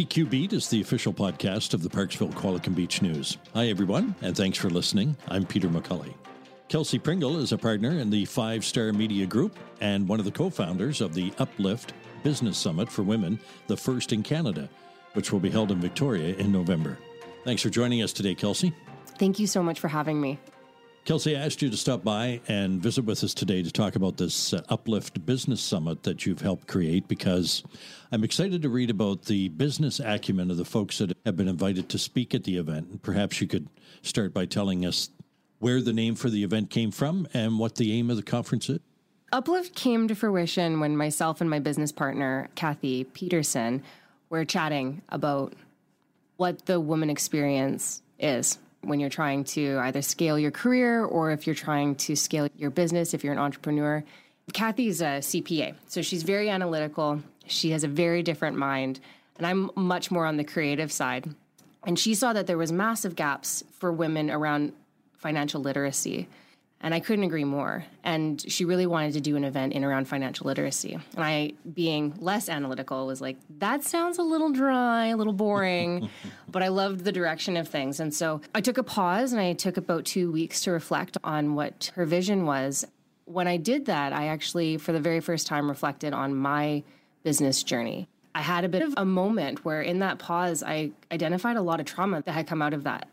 PQ Beat is the official podcast of the Parksville Qualicum Beach News. Hi, everyone, and thanks for listening. I'm Peter McCully. Kelsey Pringle is a partner in the Five Star Media Group and one of the co founders of the Uplift Business Summit for Women, the first in Canada, which will be held in Victoria in November. Thanks for joining us today, Kelsey. Thank you so much for having me. Kelsey, I asked you to stop by and visit with us today to talk about this uh, Uplift Business Summit that you've helped create because I'm excited to read about the business acumen of the folks that have been invited to speak at the event. And perhaps you could start by telling us where the name for the event came from and what the aim of the conference is. Uplift came to fruition when myself and my business partner, Kathy Peterson, were chatting about what the woman experience is when you're trying to either scale your career or if you're trying to scale your business, if you're an entrepreneur. Kathy's a CPA, so she's very analytical. She has a very different mind, and I'm much more on the creative side. And she saw that there was massive gaps for women around financial literacy. And I couldn't agree more. And she really wanted to do an event in around financial literacy. And I, being less analytical, was like, that sounds a little dry, a little boring. but I loved the direction of things. And so I took a pause and I took about two weeks to reflect on what her vision was. When I did that, I actually, for the very first time, reflected on my business journey. I had a bit of a moment where, in that pause, I identified a lot of trauma that had come out of that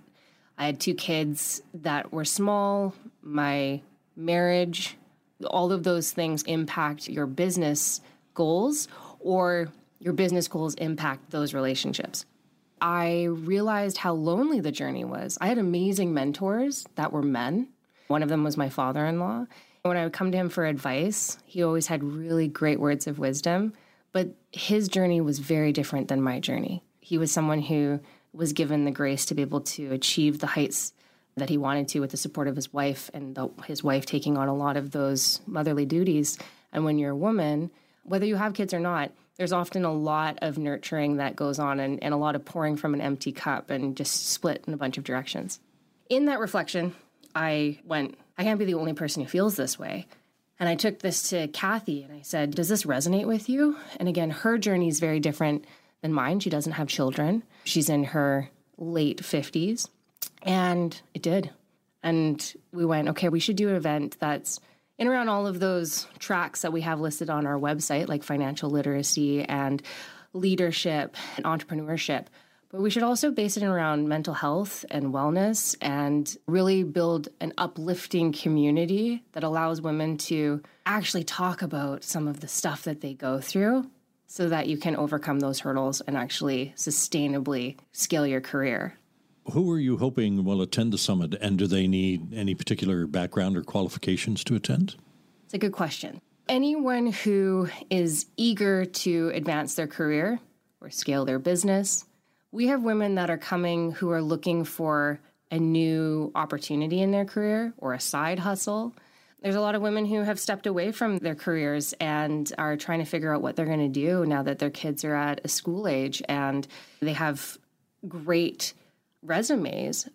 I had two kids that were small, my marriage, all of those things impact your business goals or your business goals impact those relationships. I realized how lonely the journey was. I had amazing mentors that were men. One of them was my father in law. When I would come to him for advice, he always had really great words of wisdom, but his journey was very different than my journey. He was someone who was given the grace to be able to achieve the heights that he wanted to with the support of his wife and the, his wife taking on a lot of those motherly duties. And when you're a woman, whether you have kids or not, there's often a lot of nurturing that goes on and, and a lot of pouring from an empty cup and just split in a bunch of directions. In that reflection, I went, I can't be the only person who feels this way. And I took this to Kathy and I said, Does this resonate with you? And again, her journey is very different than mine. She doesn't have children. She's in her late 50s. And it did. And we went, okay, we should do an event that's in around all of those tracks that we have listed on our website, like financial literacy and leadership and entrepreneurship. But we should also base it around mental health and wellness and really build an uplifting community that allows women to actually talk about some of the stuff that they go through so that you can overcome those hurdles and actually sustainably scale your career. Who are you hoping will attend the summit, and do they need any particular background or qualifications to attend? It's a good question. Anyone who is eager to advance their career or scale their business, we have women that are coming who are looking for a new opportunity in their career or a side hustle there's a lot of women who have stepped away from their careers and are trying to figure out what they're going to do now that their kids are at a school age and they have great resumes.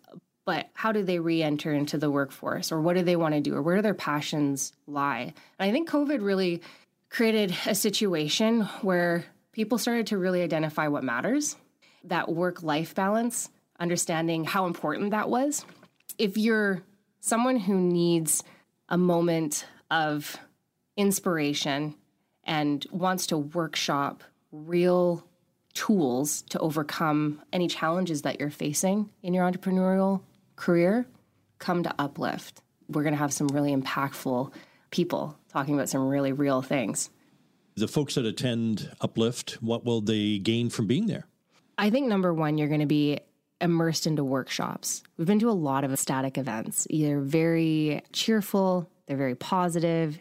But how do they re enter into the workforce or what do they want to do or where do their passions lie? And I think COVID really created a situation where people started to really identify what matters that work life balance, understanding how important that was. If you're someone who needs a moment of inspiration and wants to workshop real tools to overcome any challenges that you're facing in your entrepreneurial career, come to Uplift. We're going to have some really impactful people talking about some really real things. The folks that attend Uplift, what will they gain from being there? I think number one, you're going to be immersed into workshops. We've been to a lot of static events. They're very cheerful, they're very positive.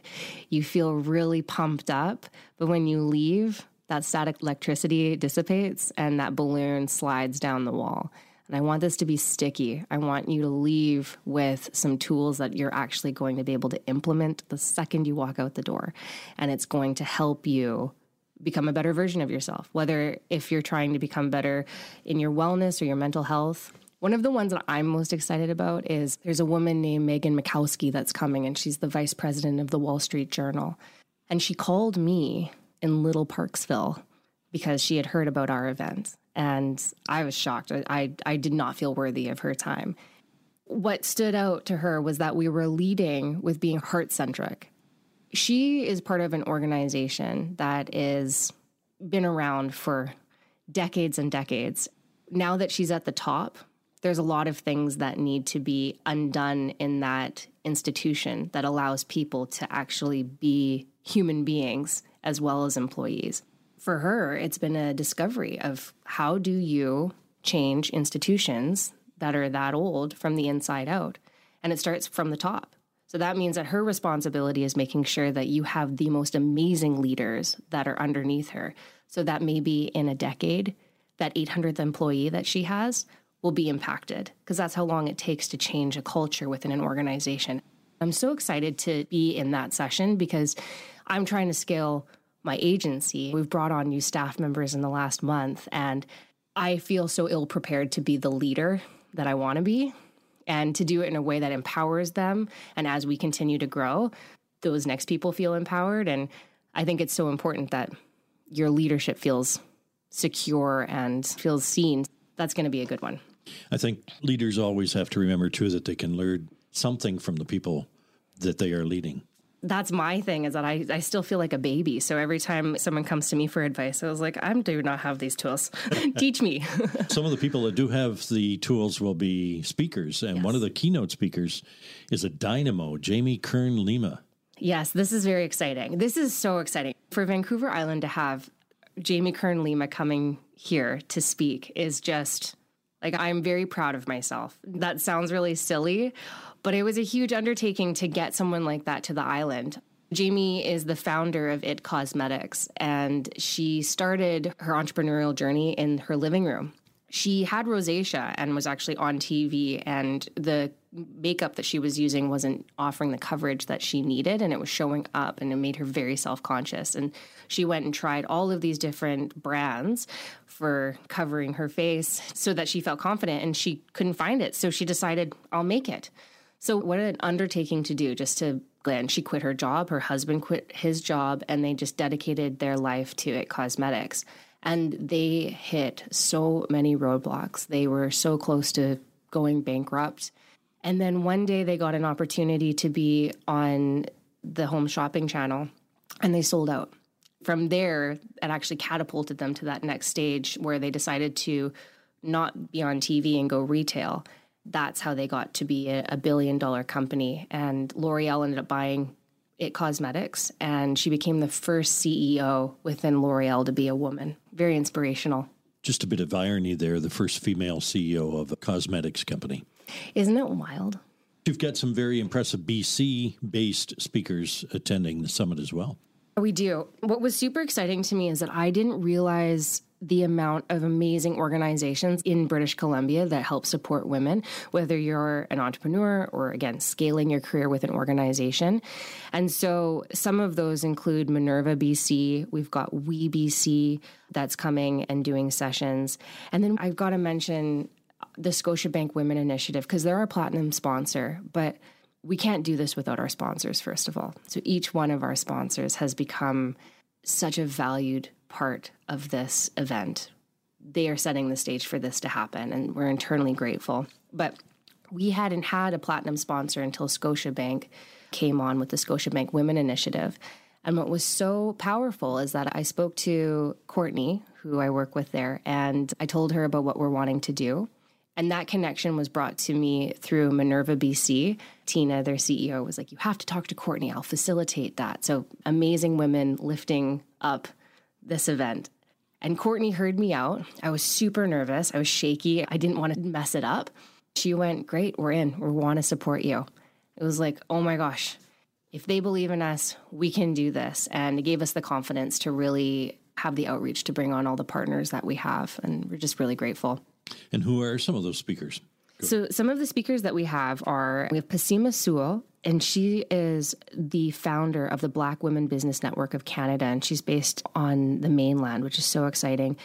You feel really pumped up, but when you leave, that static electricity dissipates and that balloon slides down the wall. And I want this to be sticky. I want you to leave with some tools that you're actually going to be able to implement the second you walk out the door. And it's going to help you become a better version of yourself, whether if you're trying to become better in your wellness or your mental health. One of the ones that I'm most excited about is there's a woman named Megan Makowski that's coming, and she's the vice president of the Wall Street Journal. And she called me in Little Parksville because she had heard about our event. And I was shocked. I, I, I did not feel worthy of her time. What stood out to her was that we were leading with being heart centric she is part of an organization that is been around for decades and decades. Now that she's at the top, there's a lot of things that need to be undone in that institution that allows people to actually be human beings as well as employees. For her, it's been a discovery of how do you change institutions that are that old from the inside out? And it starts from the top. So that means that her responsibility is making sure that you have the most amazing leaders that are underneath her. So that maybe in a decade, that 800th employee that she has will be impacted because that's how long it takes to change a culture within an organization. I'm so excited to be in that session because I'm trying to scale my agency. We've brought on new staff members in the last month, and I feel so ill prepared to be the leader that I want to be and to do it in a way that empowers them. And as we continue to grow, those next people feel empowered. And I think it's so important that your leadership feels secure and feels seen. That's going to be a good one. I think leaders always have to remember, too, that they can learn something from the people that they are leading that's my thing is that I, I still feel like a baby. So every time someone comes to me for advice, I was like, I do not have these tools. Teach me. Some of the people that do have the tools will be speakers. And yes. one of the keynote speakers is a dynamo, Jamie Kern Lima. Yes, this is very exciting. This is so exciting. For Vancouver Island to have Jamie Kern Lima coming here to speak is just like, I'm very proud of myself. That sounds really silly, but it was a huge undertaking to get someone like that to the island. Jamie is the founder of It Cosmetics, and she started her entrepreneurial journey in her living room. She had rosacea and was actually on TV, and the makeup that she was using wasn't offering the coverage that she needed, and it was showing up, and it made her very self conscious. And she went and tried all of these different brands for covering her face so that she felt confident, and she couldn't find it. So she decided, I'll make it. So, what an undertaking to do just to and she quit her job, her husband quit his job, and they just dedicated their life to It Cosmetics. And they hit so many roadblocks. They were so close to going bankrupt. And then one day they got an opportunity to be on the home shopping channel and they sold out. From there, it actually catapulted them to that next stage where they decided to not be on TV and go retail that's how they got to be a, a billion dollar company. And L'Oreal ended up buying It Cosmetics, and she became the first CEO within L'Oreal to be a woman. Very inspirational. Just a bit of irony there the first female CEO of a cosmetics company. Isn't it wild? You've got some very impressive BC based speakers attending the summit as well. We do. What was super exciting to me is that I didn't realize the amount of amazing organizations in British Columbia that help support women, whether you're an entrepreneur or, again, scaling your career with an organization. And so some of those include Minerva BC, we've got We BC that's coming and doing sessions. And then I've got to mention the Scotiabank Women Initiative because they're our platinum sponsor, but we can't do this without our sponsors, first of all. So each one of our sponsors has become such a valued part of this event. They are setting the stage for this to happen, and we're internally grateful. But we hadn't had a platinum sponsor until Scotiabank came on with the Scotiabank Women Initiative. And what was so powerful is that I spoke to Courtney, who I work with there, and I told her about what we're wanting to do. And that connection was brought to me through Minerva BC. Tina, their CEO, was like, You have to talk to Courtney. I'll facilitate that. So amazing women lifting up this event. And Courtney heard me out. I was super nervous. I was shaky. I didn't want to mess it up. She went, Great, we're in. We want to support you. It was like, Oh my gosh, if they believe in us, we can do this. And it gave us the confidence to really have the outreach to bring on all the partners that we have. And we're just really grateful. And who are some of those speakers? So, some of the speakers that we have are we have Pasima Sewell, and she is the founder of the Black Women Business Network of Canada, and she's based on the mainland, which is so exciting.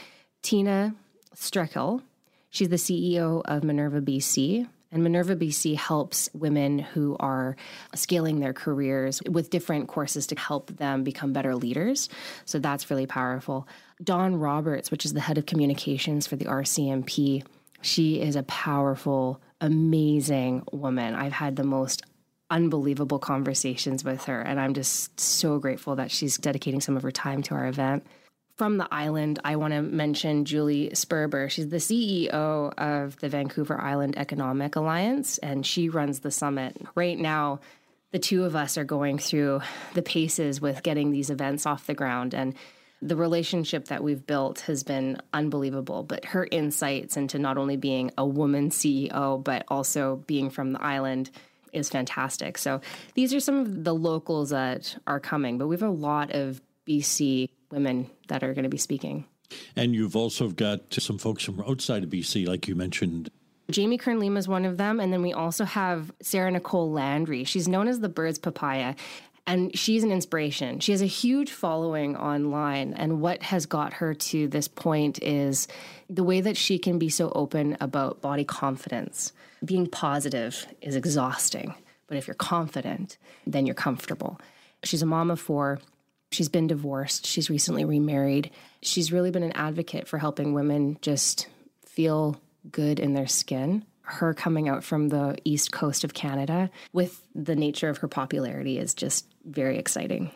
Tina Strehlke, she's the CEO of Minerva BC. And Minerva BC helps women who are scaling their careers with different courses to help them become better leaders. So that's really powerful. Dawn Roberts, which is the head of communications for the RCMP, she is a powerful, amazing woman. I've had the most unbelievable conversations with her, and I'm just so grateful that she's dedicating some of her time to our event. From the island, I want to mention Julie Sperber. She's the CEO of the Vancouver Island Economic Alliance, and she runs the summit. Right now, the two of us are going through the paces with getting these events off the ground. And the relationship that we've built has been unbelievable. But her insights into not only being a woman CEO, but also being from the island is fantastic. So these are some of the locals that are coming, but we have a lot of BC women that are going to be speaking. And you've also got some folks from outside of BC, like you mentioned. Jamie Kern Lima is one of them. And then we also have Sarah Nicole Landry. She's known as the Bird's Papaya and she's an inspiration. She has a huge following online, and what has got her to this point is the way that she can be so open about body confidence. Being positive is exhausting, but if you're confident, then you're comfortable. She's a mom of four. She's been divorced. She's recently remarried. She's really been an advocate for helping women just feel good in their skin her coming out from the east coast of Canada with the nature of her popularity is just very exciting.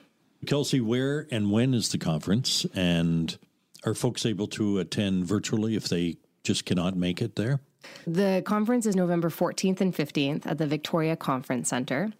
Kelsey, where and when is the conference? And are folks able to attend virtually if they just cannot make it there? The conference is November 14th and 15th at the Victoria Conference Center.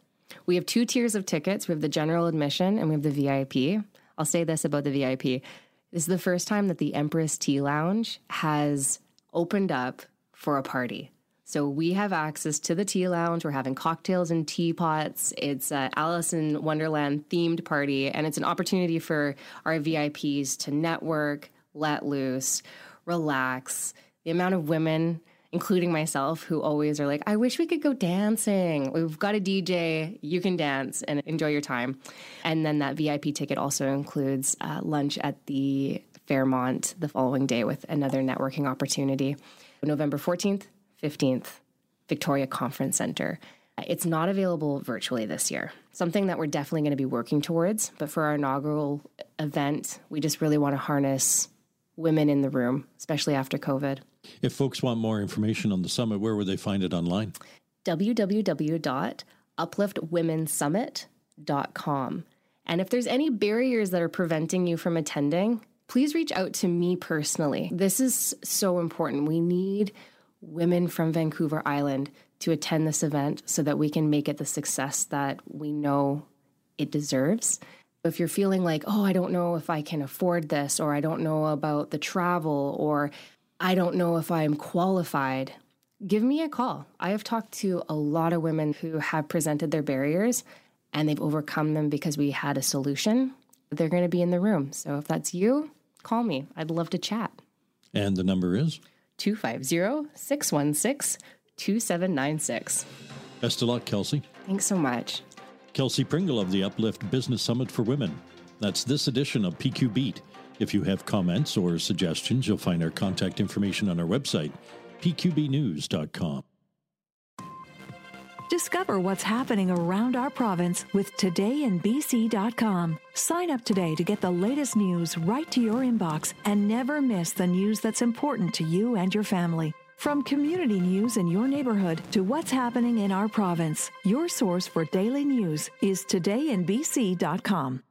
We have two tiers of tickets. We have the general admission and we have the VIP. I'll say this about the VIP. This is the first time that the Empress Tea Lounge has opened up for a party. So we have access to the tea lounge. We're having cocktails and teapots. It's a Alice in Wonderland themed party, and it's an opportunity for our VIPs to network, let loose, relax. The amount of women, including myself, who always are like, I wish we could go dancing. We've got a DJ, you can dance and enjoy your time. And then that VIP ticket also includes uh, lunch at the Fairmont the following day with another networking opportunity. November 14th, 15th, Victoria Conference Center. It's not available virtually this year. Something that we're definitely going to be working towards, but for our inaugural event, we just really want to harness women in the room, especially after COVID. If folks want more information on the summit, where would they find it online? www.upliftwomensummit.com. And if there's any barriers that are preventing you from attending, please reach out to me personally. This is so important. We need women from Vancouver Island to attend this event so that we can make it the success that we know it deserves. If you're feeling like, oh, I don't know if I can afford this, or I don't know about the travel, or I don't know if I'm qualified, give me a call. I have talked to a lot of women who have presented their barriers and they've overcome them because we had a solution. They're going to be in the room. So if that's you, call me. I'd love to chat. And the number is? 250 616 2796. Best of luck, Kelsey. Thanks so much. Kelsey Pringle of the Uplift Business Summit for Women. That's this edition of PQ Beat. If you have comments or suggestions, you'll find our contact information on our website, pqbnews.com. Discover what's happening around our province with todayinbc.com. Sign up today to get the latest news right to your inbox and never miss the news that's important to you and your family. From community news in your neighborhood to what's happening in our province, your source for daily news is todayinbc.com.